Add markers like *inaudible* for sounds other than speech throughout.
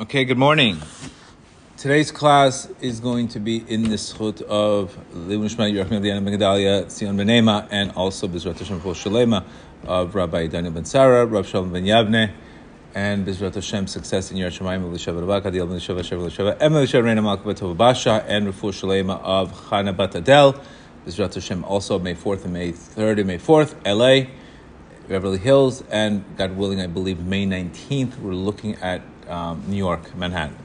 Okay, good morning. Today's class is going to be in the schut of Leibun Shmai Yerachmiel Diana Ben Gedalia, Benema, and also Bezrat Hashem Fol Shalema of Rabbi Daniel Ben Sarah, Rav Shalom Ben Yavne, and Bezrat Hashem Success in Yer Shemayim of Lishav Rabaka, Diel Ben Lishav Hashem Lishav, Emel Lishav Reina Malka Basha, and Raful Shalema of Chana Bat Adel. Bezrat Hashem also May 4th and May 3rd and May 4th, LA. Beverly Hills, and God willing, I believe May 19th, we're looking at um, New York, Manhattan.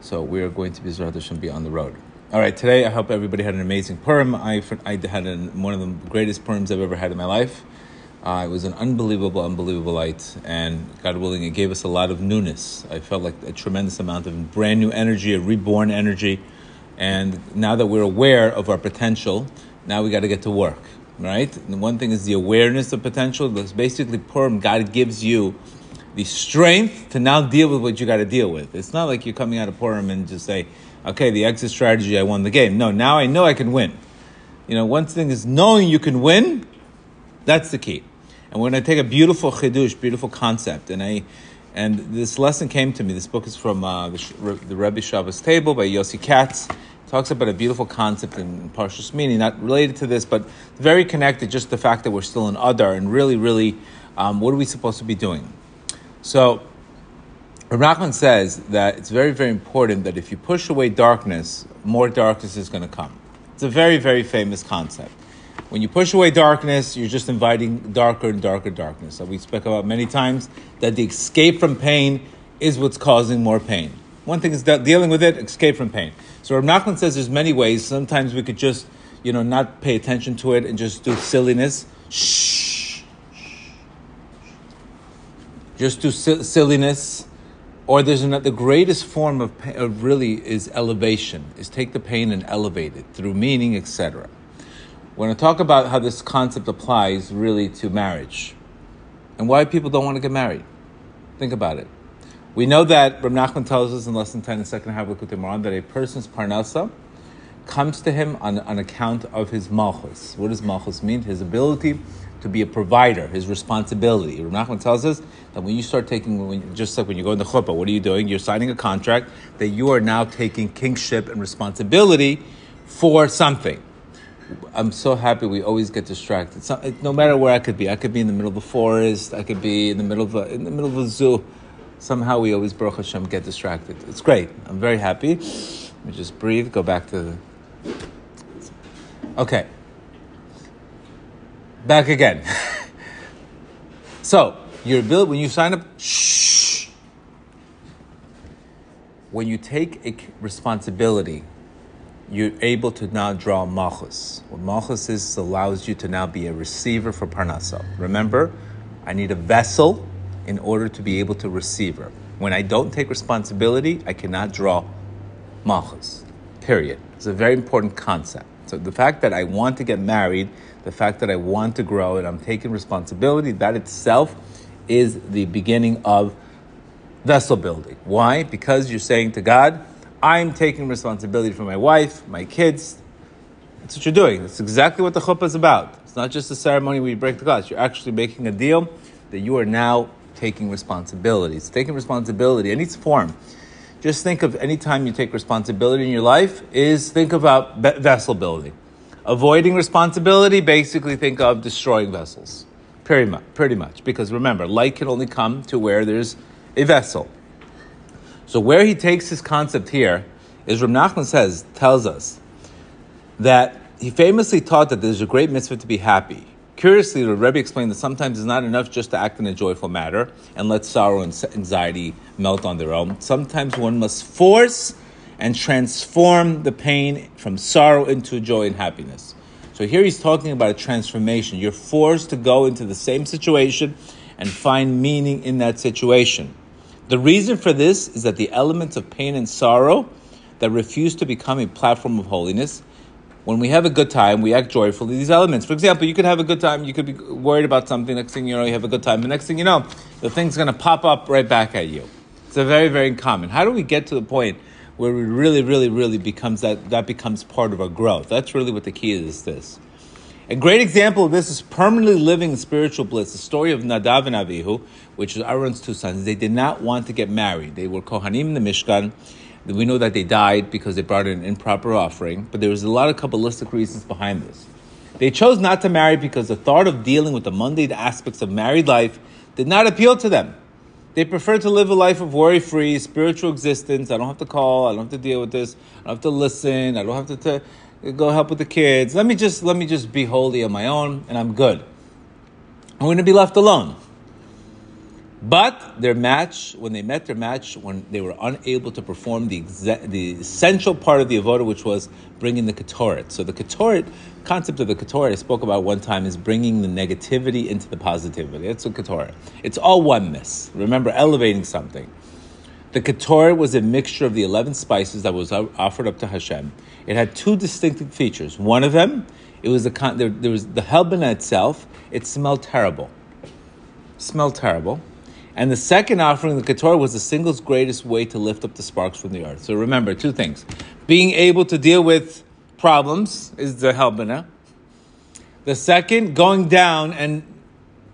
So we are going to be Zrat Hashem be on the road. All right, today I hope everybody had an amazing Purim. I, I had an, one of the greatest Purims I've ever had in my life. Uh, it was an unbelievable, unbelievable light, and God willing, it gave us a lot of newness. I felt like a tremendous amount of brand new energy, a reborn energy. And now that we're aware of our potential, now we got to get to work right? And one thing is the awareness of potential. That's basically Purim. God gives you the strength to now deal with what you got to deal with. It's not like you're coming out of Purim and just say, okay, the exit strategy, I won the game. No, now I know I can win. You know, one thing is knowing you can win. That's the key. And we're going to take a beautiful chidush, beautiful concept, and I. And this lesson came to me. This book is from uh, the, the Rebbe Shabbos Table by Yossi Katz talks about a beautiful concept in Parshas Shemini, not related to this, but very connected. Just the fact that we're still in Adar, and really, really, um, what are we supposed to be doing? So, Rav says that it's very, very important that if you push away darkness, more darkness is going to come. It's a very, very famous concept. When you push away darkness, you're just inviting darker and darker darkness. So we spoke about many times that the escape from pain is what's causing more pain. One thing is dealing with it, escape from pain. So Rav says there's many ways. Sometimes we could just, you know, not pay attention to it and just do silliness. Shh. Just do silliness. Or there's another, the greatest form of, pain, of really is elevation, is take the pain and elevate it through meaning, etc. Going to talk about how this concept applies really to marriage and why people don't want to get married. Think about it. We know that Rav Nachman tells us in lesson 10 in second half of Likutei that a person's parnasa comes to him on, on account of his malchus. What does malchus mean? His ability to be a provider, his responsibility. Rav Nachman tells us that when you start taking, when, just like when you go in the chuppah, what are you doing? You're signing a contract that you are now taking kingship and responsibility for something. I'm so happy we always get distracted. No matter where I could be, I could be in the middle of the forest, I could be in the middle of a, in the middle of a zoo somehow we always, Baruch Hashem, get distracted. It's great. I'm very happy. Let me just breathe, go back to the. Okay. Back again. *laughs* so, your ability, when you sign up, shh. When you take a responsibility, you're able to now draw malchus. What malchus is allows you to now be a receiver for parnasa. Remember, I need a vessel in order to be able to receive her. When I don't take responsibility, I cannot draw malchus. Period. It's a very important concept. So the fact that I want to get married, the fact that I want to grow and I'm taking responsibility, that itself is the beginning of vessel building. Why? Because you're saying to God, I'm taking responsibility for my wife, my kids. That's what you're doing. That's exactly what the chuppah is about. It's not just a ceremony where you break the glass. You're actually making a deal that you are now taking responsibility. It's taking responsibility in its form. Just think of any time you take responsibility in your life is think about vessel building. Avoiding responsibility, basically think of destroying vessels. Pretty much, pretty much. Because remember, light can only come to where there's a vessel. So where he takes his concept here is Rav Nachman says, tells us that he famously taught that there's a great mitzvah to be happy. Curiously, the Rebbe explained that sometimes it's not enough just to act in a joyful manner and let sorrow and anxiety melt on their own. Sometimes one must force and transform the pain from sorrow into joy and happiness. So here he's talking about a transformation. You're forced to go into the same situation and find meaning in that situation. The reason for this is that the elements of pain and sorrow that refuse to become a platform of holiness when we have a good time, we act joyfully. These elements, for example, you could have a good time, you could be worried about something, next thing you know, you have a good time. The next thing you know, the thing's going to pop up right back at you. It's a very, very common. How do we get to the point where it really, really, really becomes that, that becomes part of our growth? That's really what the key is, this. A great example of this is permanently living in spiritual bliss. The story of Nadav and Avihu, which is Aaron's two sons. They did not want to get married. They were Kohanim in the Mishkan. We know that they died because they brought in an improper offering, but there was a lot of Kabbalistic reasons behind this. They chose not to marry because the thought of dealing with the mundane aspects of married life did not appeal to them. They preferred to live a life of worry free, spiritual existence. I don't have to call, I don't have to deal with this, I don't have to listen, I don't have to, to go help with the kids. Let me just let me just be holy on my own and I'm good. I'm going to be left alone. But their match, when they met their match, when they were unable to perform the the essential part of the avoda, which was bringing the ketoret. So the ketoret concept of the ketoret I spoke about one time is bringing the negativity into the positivity. That's a ketoret. It's all oneness. Remember, elevating something. The ketoret was a mixture of the eleven spices that was offered up to Hashem. It had two distinctive features. One of them, it was the there, there was the helbana itself. It smelled terrible. Smelled terrible and the second offering, the Ketoret, was the single greatest way to lift up the sparks from the earth. So remember, two things. Being able to deal with problems is the Helbana. The second, going down and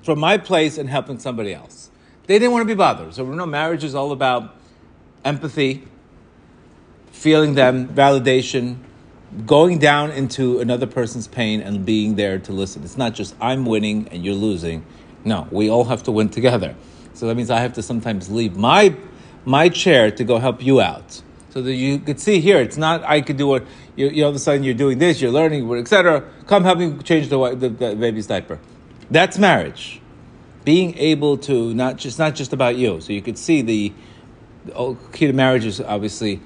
from my place and helping somebody else. They didn't want to be bothered. So we know marriage is all about empathy, feeling them, validation, going down into another person's pain and being there to listen. It's not just I'm winning and you're losing. No, we all have to win together. So that means I have to sometimes leave my my chair to go help you out. So that you could see here, it's not I could do it. You, you all of a sudden you're doing this, you're learning, etc. Come help me change the, the, the baby's diaper. That's marriage. Being able to not just not just about you. So you could see the, the key to marriage is obviously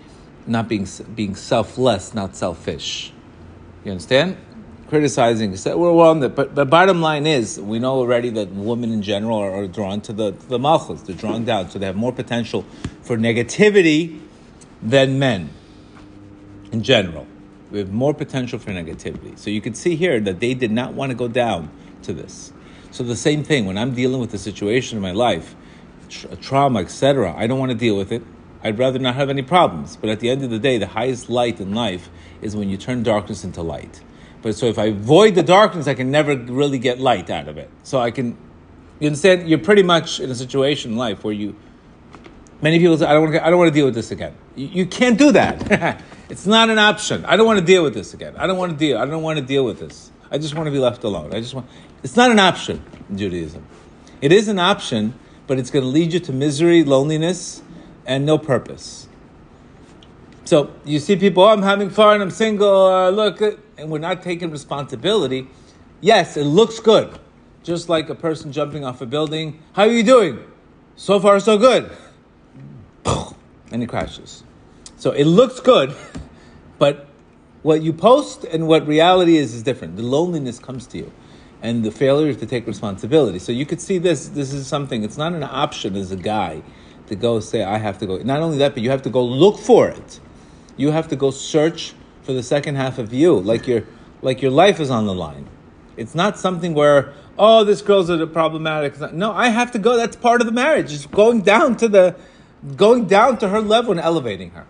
not being being selfless, not selfish. You understand? Criticizing. We're on that, but the bottom line is we know already that women in general are, are drawn to the the malchus. They're drawn down, so they have more potential for negativity than men. In general, we have more potential for negativity. So you can see here that they did not want to go down to this. So the same thing when I'm dealing with a situation in my life, tra- trauma, etc. I don't want to deal with it. I'd rather not have any problems. But at the end of the day, the highest light in life is when you turn darkness into light. But so if I avoid the darkness, I can never really get light out of it. So I can, you understand? You're pretty much in a situation in life where you, many people say, I don't want to, I don't want to deal with this again. You, you can't do that. *laughs* it's not an option. I don't want to deal with this again. I don't want to deal. I don't want to deal with this. I just want to be left alone. I just want. It's not an option in Judaism. It is an option, but it's going to lead you to misery, loneliness, and no purpose. So you see people, oh, I'm having fun, I'm single, uh, look, and we're not taking responsibility. Yes, it looks good. Just like a person jumping off a building. How are you doing? So far, so good. And he crashes. So it looks good, but what you post and what reality is is different. The loneliness comes to you and the failure is to take responsibility. So you could see this. This is something. It's not an option as a guy to go say I have to go. Not only that, but you have to go look for it you have to go search for the second half of you, like your like your life is on the line. It's not something where oh this girl's a problematic. No, I have to go. That's part of the marriage. It's going down to the going down to her level and elevating her.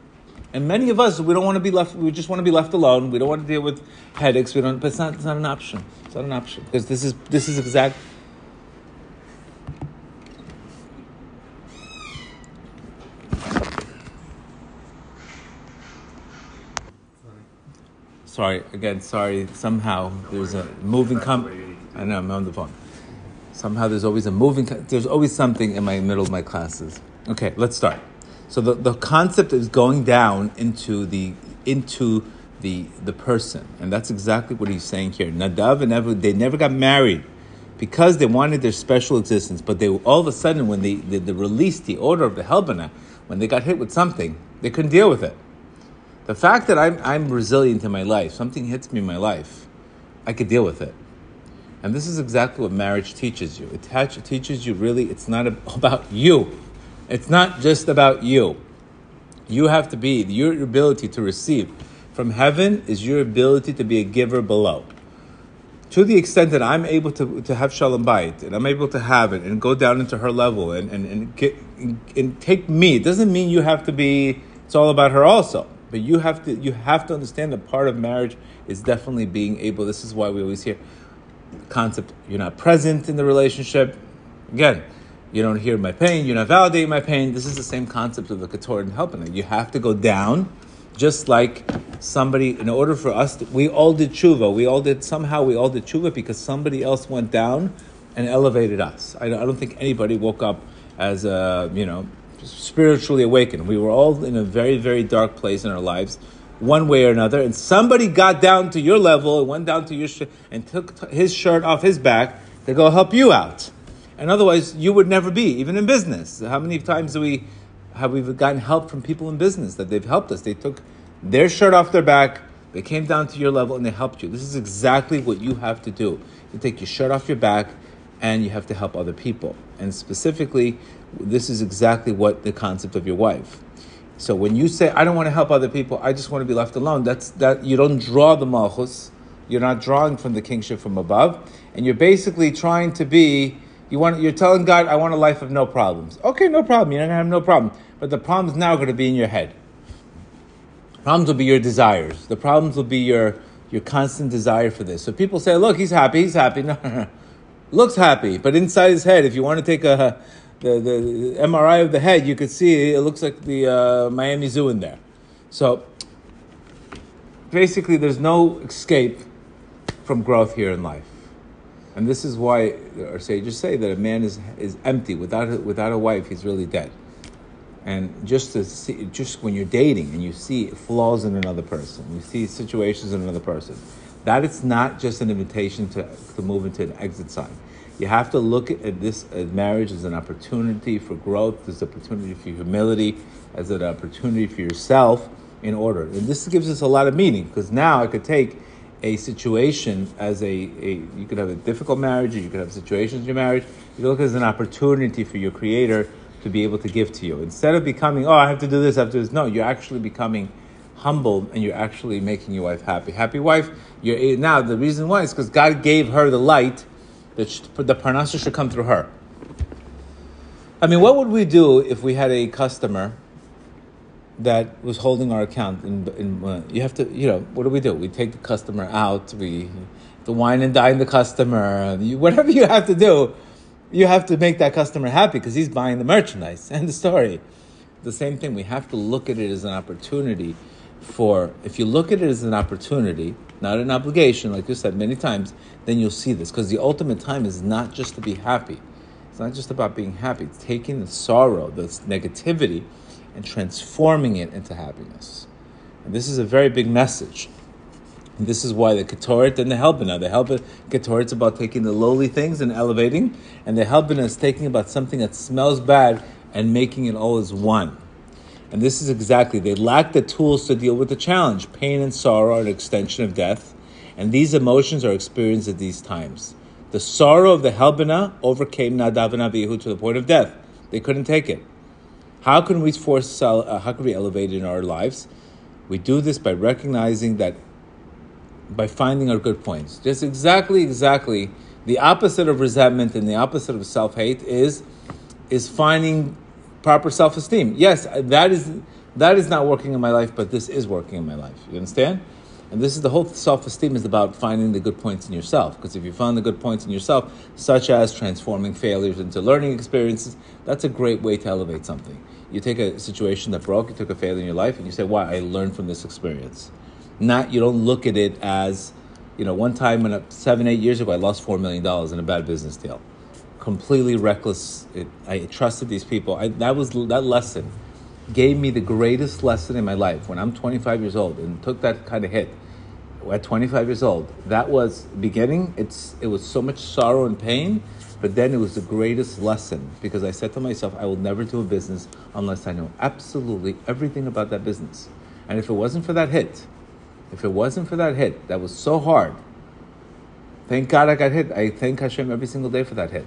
And many of us, we don't want to be left. We just want to be left alone. We don't want to deal with headaches. We don't. But it's not. It's not an option. It's not an option because this is this is exact Sorry, again, sorry. Somehow there's a moving com. I know I'm on the phone. Somehow there's always a moving. There's always something in my middle of my classes. Okay, let's start. So the, the concept is going down into the into the the person, and that's exactly what he's saying here. Nadav and never they never got married because they wanted their special existence, but they all of a sudden when they, they, they released the order of the Helbana, when they got hit with something, they couldn't deal with it. The fact that I'm, I'm resilient in my life, something hits me in my life, I could deal with it. And this is exactly what marriage teaches you. It teaches you really, it's not *laughs* about you. It's not just about you. You have to be, your ability to receive from heaven is your ability to be a giver below. To the extent that I'm able to, to have shalom bayit and I'm able to have it and go down into her level and, and, and, get, and take me, it doesn't mean you have to be, it's all about her also. But you have to you have to understand that part of marriage is definitely being able. This is why we always hear, concept you're not present in the relationship. Again, you don't hear my pain, you're not validating my pain. This is the same concept of the Ketor and helping. You have to go down, just like somebody, in order for us, to, we all did tshuva. We all did, somehow we all did tshuva because somebody else went down and elevated us. I don't think anybody woke up as, a, you know, spiritually awakened. We were all in a very, very dark place in our lives one way or another, and somebody got down to your level and went down to your sh- and took t- his shirt off his back to go help you out. And otherwise, you would never be, even in business. How many times do we have we gotten help from people in business that they've helped us? They took their shirt off their back, they came down to your level, and they helped you. This is exactly what you have to do. You take your shirt off your back, and you have to help other people. And specifically, this is exactly what the concept of your wife. So when you say, I don't want to help other people, I just want to be left alone, that's that you don't draw the malchus, you're not drawing from the kingship from above, and you're basically trying to be, you want you're telling God, I want a life of no problems. Okay, no problem, you're not gonna have no problem. But the problem's now gonna be in your head. Problems will be your desires. The problems will be your your constant desire for this. So people say, look, he's happy, he's happy. *laughs* No, no, no. Looks happy, but inside his head, if you want to take a the, the MRI of the head, you could see it looks like the uh, Miami Zoo in there. So basically, there's no escape from growth here in life. And this is why our sages say that a man is, is empty. Without a, without a wife, he's really dead. And just to see, just when you're dating and you see flaws in another person, you see situations in another person, that is not just an invitation to, to move into an exit sign. You have to look at this at marriage as an opportunity for growth, as an opportunity for humility, as an opportunity for yourself in order. And this gives us a lot of meaning because now I could take a situation as a, a you could have a difficult marriage, you could have situations in your marriage. You look as an opportunity for your creator to be able to give to you. Instead of becoming, oh, I have to do this, I have to do this. No, you're actually becoming humble and you're actually making your wife happy. Happy wife, you're now the reason why is because God gave her the light that the parnasa should come through her. I mean, what would we do if we had a customer that was holding our account? And uh, you have to, you know, what do we do? We take the customer out. We the wine and dine the customer. You, whatever you have to do, you have to make that customer happy because he's buying the merchandise. *laughs* End the story. The same thing. We have to look at it as an opportunity. For if you look at it as an opportunity, not an obligation, like you said many times, then you'll see this. Because the ultimate time is not just to be happy. It's not just about being happy. It's taking the sorrow, the negativity, and transforming it into happiness. And this is a very big message. And this is why the Ketoret and the Helbana, the Helbana, Ketoret's about taking the lowly things and elevating, and the Helbana is taking about something that smells bad and making it all as one. And this is exactly, they lack the tools to deal with the challenge. Pain and sorrow are an extension of death, and these emotions are experienced at these times. The sorrow of the Helbina overcame Nadav and Abihu to the point of death. They couldn't take it. How can we force, uh, how can we elevate in our lives? We do this by recognizing that, by finding our good points. Just exactly, exactly the opposite of resentment and the opposite of self hate is, is finding proper self esteem. Yes, that is that is not working in my life, but this is working in my life. You understand? And this is the whole self esteem is about finding the good points in yourself. Because if you find the good points in yourself, such as transforming failures into learning experiences, that's a great way to elevate something. You take a situation that broke, you took a failure in your life, and you say, "Wow, I learned from this experience." Not you don't look at it as, you know, one time when seven eight years ago I lost four million dollars in a bad business deal completely reckless. It, I trusted these people. I, that was that lesson gave me the greatest lesson in my life when I'm 25 years old and took that kind of hit at 25 years old. That was beginning. It's it was so much sorrow and pain, but then it was the greatest lesson because I said to myself, I will never do a business unless I know absolutely everything about that business. And if it wasn't for that hit, if it wasn't for that hit, that was so hard. Thank God I got hit. I thank Hashem every single day for that hit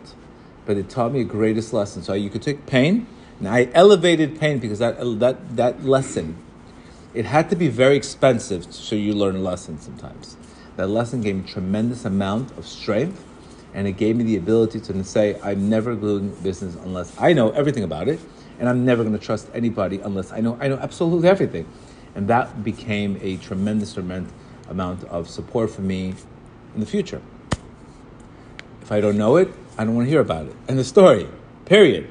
but it taught me a greatest lesson. So you could take pain, and I elevated pain because that that that lesson, it had to be very expensive so you learn a lesson sometimes. That lesson gave me tremendous amount of strength, and it gave me the ability to say, I'm never doing business unless I know everything about it, and I'm never going to trust anybody unless I know I know absolutely everything. And that became a tremendous amount of support for me in the future. If I don't know it, I don't want to hear about it. And the story, period.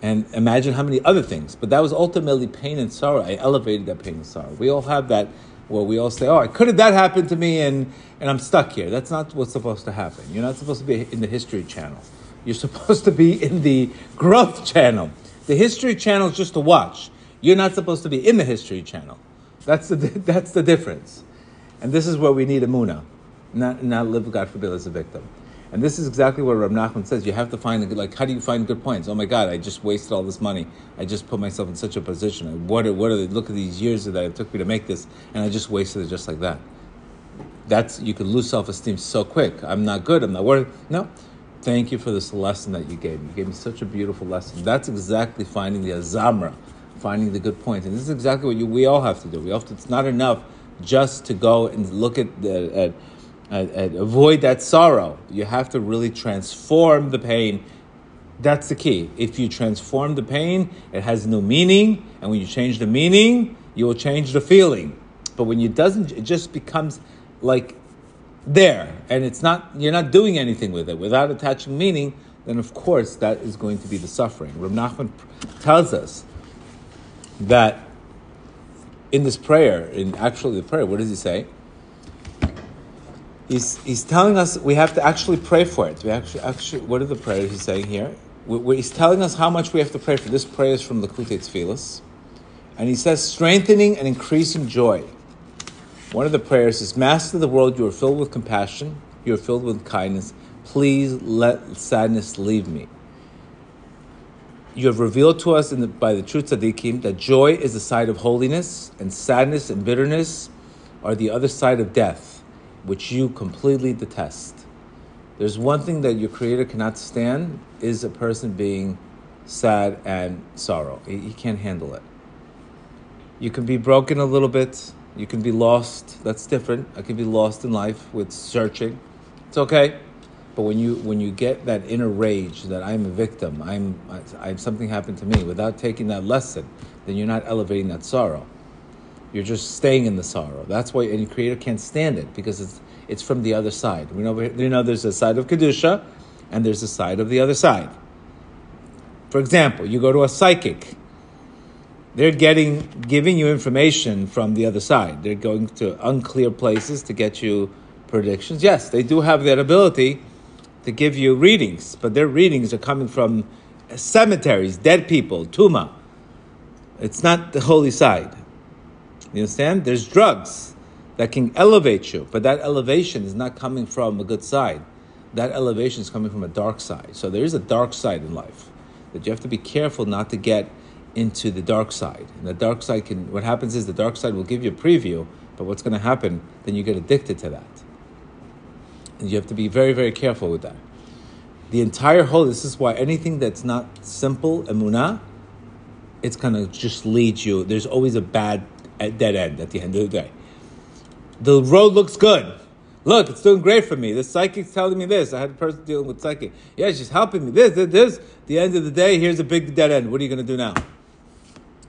And imagine how many other things. But that was ultimately pain and sorrow. I elevated that pain and sorrow. We all have that where we all say, oh, I could have that happened to me and, and I'm stuck here. That's not what's supposed to happen. You're not supposed to be in the history channel. You're supposed *laughs* to be in the growth channel. The history channel is just to watch. You're not supposed to be in the history channel. That's the, *laughs* that's the difference. And this is where we need a emunah, not, not live, God forbid, as a victim. And this is exactly what Rav Nachman says. You have to find, like, how do you find good points? Oh my God, I just wasted all this money. I just put myself in such a position. What are, what are the, look at these years that it took me to make this, and I just wasted it just like that. That's, you could lose self esteem so quick. I'm not good, I'm not worthy. No. Thank you for this lesson that you gave me. You gave me such a beautiful lesson. That's exactly finding the azamra, finding the good points. And this is exactly what you, we all have to do. We to, it's not enough just to go and look at the, at, Uh, uh, avoid that sorrow. You have to really transform the pain. That's the key. If you transform the pain, it has no meaning, and when you change the meaning, you will change the feeling. But when it doesn't, it just becomes like there, and it's not. You're not doing anything with it without attaching meaning. Then, of course, that is going to be the suffering. Rav Nachman tells us that in this prayer, in actually the prayer, what does he say? He's, he's telling us we have to actually pray for it. We actually, actually what are the prayers he's saying here? We, he's telling us how much we have to pray for. This prayer is from the Likutei Tfilos. And he says, strengthening and increasing joy. One of the prayers is, Master of the world, you are filled with compassion, you are filled with kindness. Please let sadness leave me. You have revealed to us the, by the true tzaddikim that joy is the side of holiness, and sadness and bitterness are the other side of death which you completely detest. There's one thing that your creator cannot stand is a person being sad and sorrow. He, can't handle it. You can be broken a little bit. You can be lost. That's different. I can be lost in life with searching. It's okay. But when you when you get that inner rage that I'm a victim, I'm I, I, something happened to me, without taking that lesson, then you're not elevating that sorrow. You're just staying in the sorrow. That's why any creator can't stand it because it's it's from the other side. We know you know there's a side of kedusha, and there's a side of the other side. For example, you go to a psychic. They're getting giving you information from the other side. They're going to unclear places to get you predictions. Yes, they do have that ability to give you readings, but their readings are coming from cemeteries, dead people, tuma. It's not the holy side. You understand? There's drugs that can elevate you, but that elevation is not coming from a good side. That elevation is coming from a dark side. So there is a dark side in life that you have to be careful not to get into the dark side. And the dark side can, what happens is the dark side will give you a preview, but what's going to happen, then you get addicted to that. And you have to be very, very careful with that. The entire whole, this is why anything that's not simple, emunah, it's going to just lead you. There's always a bad at dead end at the end of the day. The road looks good. Look, it's doing great for me. The psychic's telling me this. I had a person dealing with psychic. Yeah, she's helping me. This, this, this. The end of the day, here's a big dead end. What are you going to do now?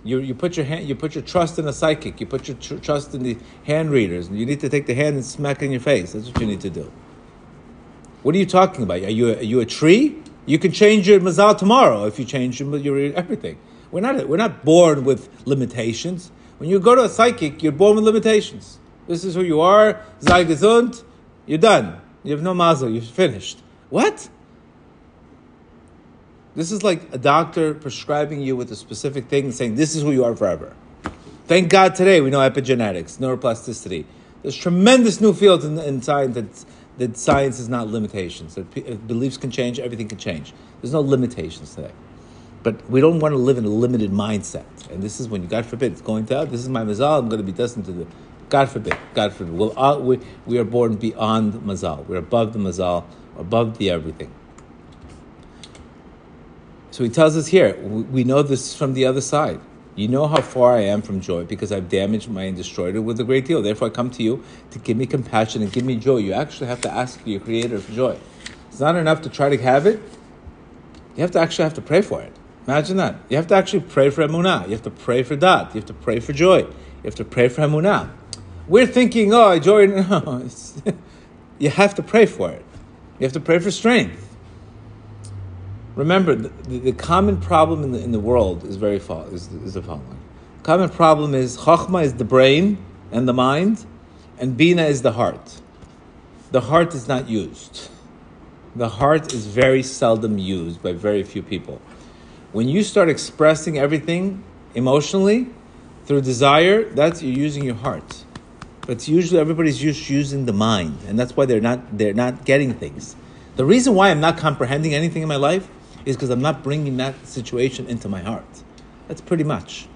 You, you put your hand, you put your trust in a psychic. You put your tr- trust in the hand readers. And you need to take the hand and smack it in your face. That's what you need to do. What are you talking about? Are you a, are you a tree? You can change your mazal tomorrow if you change your, your everything. We're not we're not born with limitations. When you go to a psychic, you're born with limitations. This is who you are, sei gesund, you're done. You have no mazel, you're finished. What? This is like a doctor prescribing you with a specific thing and saying, this is who you are forever. Thank God today we know epigenetics, neuroplasticity. There's tremendous new fields in, in science that, that science is not limitations. That uh, beliefs can change, everything can change. There's no limitations today. But we don't want to live in a limited mindset. And this is when, God forbid, it's going to, this is my mazal, I'm going to be destined to the, God forbid, God forbid. We'll, uh, we, we are born beyond mazal. We're above the mazal, above the everything. So he tells us here, we know this from the other side. You know how far I am from joy because I've damaged my and destroyed it with a great deal. Therefore, I come to you to give me compassion and give me joy. You actually have to ask your Creator for joy. It's not enough to try to have it. You have to actually have to pray for it. Imagine that. You have to actually pray for emunah. You have to pray for dat. You have to pray for joy. You have to pray for emunah. We're thinking, oh, joy. *laughs* No, you have to pray for it. You have to pray for strength. Remember, the, the, common problem in the, in the world is very is, is the following. Common problem is Chachma is the brain and the mind, and Bina is the heart. The heart is not used. The heart is very seldom used by very few people. When you start expressing everything emotionally through desire, that's you're using your heart. But it's usually everybody's just using the mind, and that's why they're not they're not getting things. The reason why I'm not comprehending anything in my life is because I'm not bringing that situation into my heart. That's pretty much.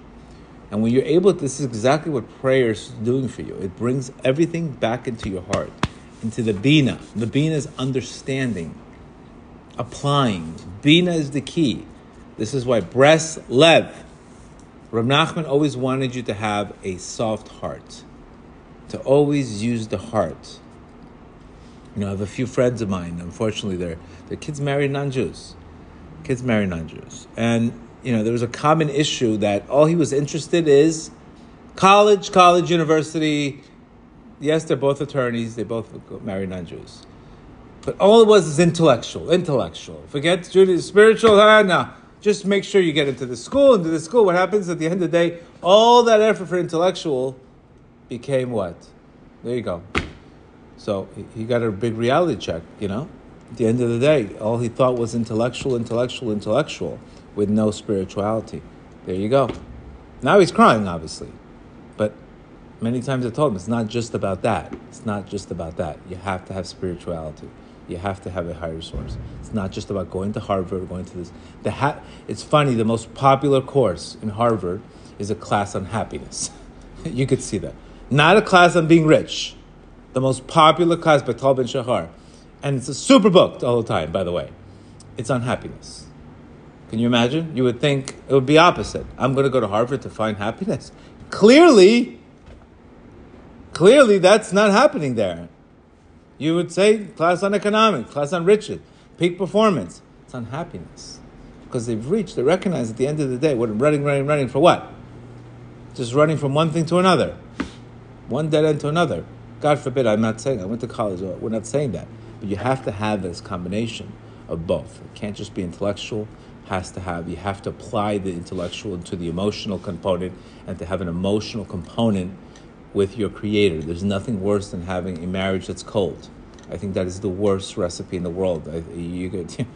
And when you're able, this is exactly what prayer is doing for you. It brings everything back into your heart, into the bina. The bina is understanding, applying. Bina is the key. This is why Breslev. Rav Nachman always wanted you to have a soft heart, to always use the heart. You know, I have a few friends of mine. Unfortunately, their their kids married non-Jews. Kids married non-Jews, and you know there was a common issue that all he was interested is college, college, university. Yes, they're both attorneys. They both married non-Jews, but all it was is intellectual, intellectual. Forget Judaism, spiritual. Ah, *laughs* no. Just make sure you get into the school. Into the school, what happens at the end of the day? All that effort for intellectual became what? There you go. So he got a big reality check, you know? At the end of the day, all he thought was intellectual, intellectual, intellectual, with no spirituality. There you go. Now he's crying, obviously. But many times I told him it's not just about that. It's not just about that. You have to have spirituality. You have to have a higher source. It's not just about going to Harvard going to this. The ha- it's funny, the most popular course in Harvard is a class on happiness. *laughs* you could see that. Not a class on being rich. The most popular class by Tal Ben Shahar. And it's a super booked all the time, by the way. It's on happiness. Can you imagine? You would think it would be opposite. I'm going to go to Harvard to find happiness. Clearly, clearly that's not happening there. You would say class on economics, class on riches, peak performance. It's on happiness. Because they've reached, they recognize at the end of the day, what running, running, running for what? Just running from one thing to another. One dead end to another. God forbid, I'm not saying, I went to college, uh, we're not saying that. But you have to have this combination of both. It can't just be intellectual, has to have, you have to apply the intellectual to the emotional component and to have an emotional component with your creator. There's nothing worse than having a marriage that's cold. I think that is the worst recipe in the world. I, you could,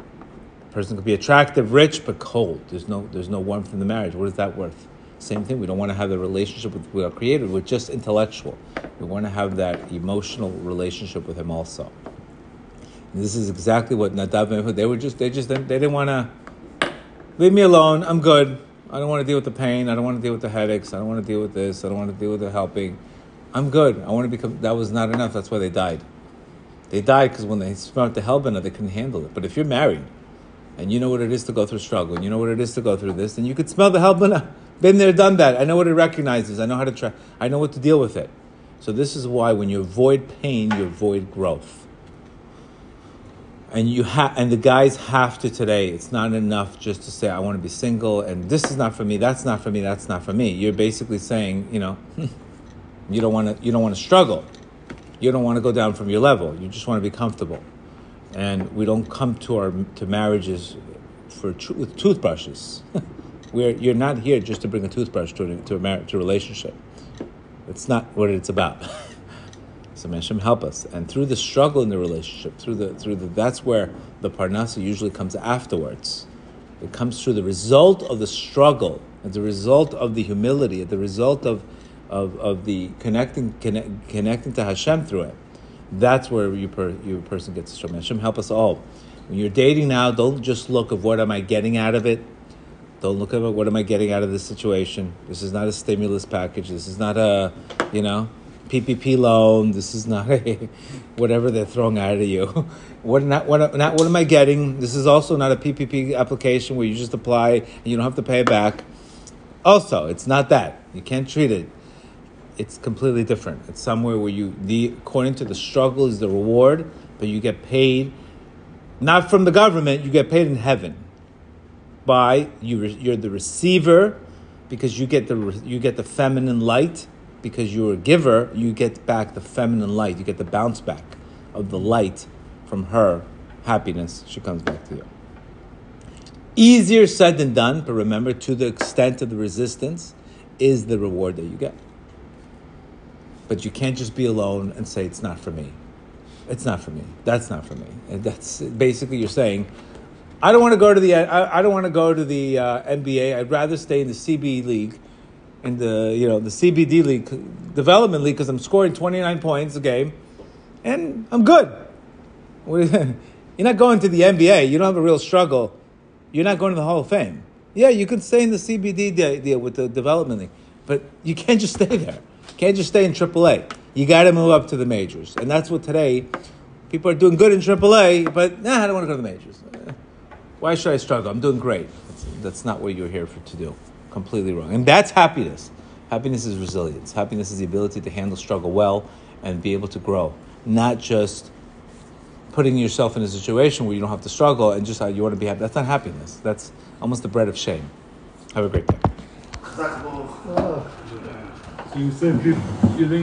*laughs* person could be attractive, rich, but cold. There's no, there's no warmth in the marriage. What is that worth? Same thing. We don't want to have a relationship with, with our creator We're just intellectual. We want to have that emotional relationship with him also. And this is exactly what Nadav and they were just they just they didn't want to leave me alone. I'm good. I don't want to deal with the pain. I don't want to deal with the headaches. I don't want to deal with this. I don't want to deal with the helping. I'm good. I want to become. That was not enough. That's why they died. They died because when they smelled the helbana, they couldn't handle it. But if you're married, and you know what it is to go through struggle, and you know what it is to go through this, then you could smell the helbana. Been there, done that. I know what it recognizes. I know how to try. I know what to deal with it. So this is why when you avoid pain, you avoid growth and you have and the guys have to today it's not enough just to say i want to be single and this is not for me that's not for me that's not for me. You're basically saying you know hmm, you don't want to you don't want to struggle. You don't want to go down from your level. You just want to be comfortable. And we don't come to our to marriages for with toothbrushes. *laughs* We're, you're not here just to bring a toothbrush to a, to a, to a relationship. It's not what it's about *laughs* So Hashem help us. And through the struggle in the relationship, through the through the that's where the parnasa usually comes afterwards. It comes through the result of the struggle, as a result of the humility, as the result of of, of the connecting connect, connecting to Hashem through it. That's where you per, you person gets strong. Hashem help us all. When you're dating now, don't just look of what am I getting out of it. Don't look at what am I getting out of this situation. This is not a stimulus package. This is not a, you know, PPP loan. This is not a *laughs* whatever they're throwing out of you. What not what not what am I getting? This is also not a PPP application where you just apply and you don't have to pay it back. Also, it's not that you can't treat it. It's completely different. It's somewhere where you the according to the struggle is the reward, but you get paid not from the government. You get paid in heaven by you. You're the receiver because you get the you get the feminine light because you're a giver, you get back the feminine light. You get the bounce back of the light from her happiness, she comes back to you. Easier said than done, but remember, to the extent of the resistance is the reward that you get. But you can't just be alone and say, it's not for me. It's not for me. That's not for me. And that's basically you're saying, I don't want to go to the I, I don't want to go to the uh, NBA. I'd rather stay in the CB league, in the you know the CBD league, development league, because I'm scoring 29 points a game, and I'm good. *laughs* You're not going to the NBA. You don't have a real struggle. You're not going to the Hall of Fame. Yeah, you can stay in the CBD deal with the development league, but you can't just stay there. You can't just stay in AAA. You got to move up to the majors, and that's what today people are doing good in AAA. But nah, I don't want to go to the majors. Why should I struggle? I'm doing great. That's, that's not what you're here for to do. Completely wrong. And that's happiness. Happiness is resilience. Happiness is the ability to handle struggle well and be able to grow, not just putting yourself in a situation where you don't have to struggle and just how you want to be happy. That's not happiness. That's almost the bread of shame. Have a great day. So you said you think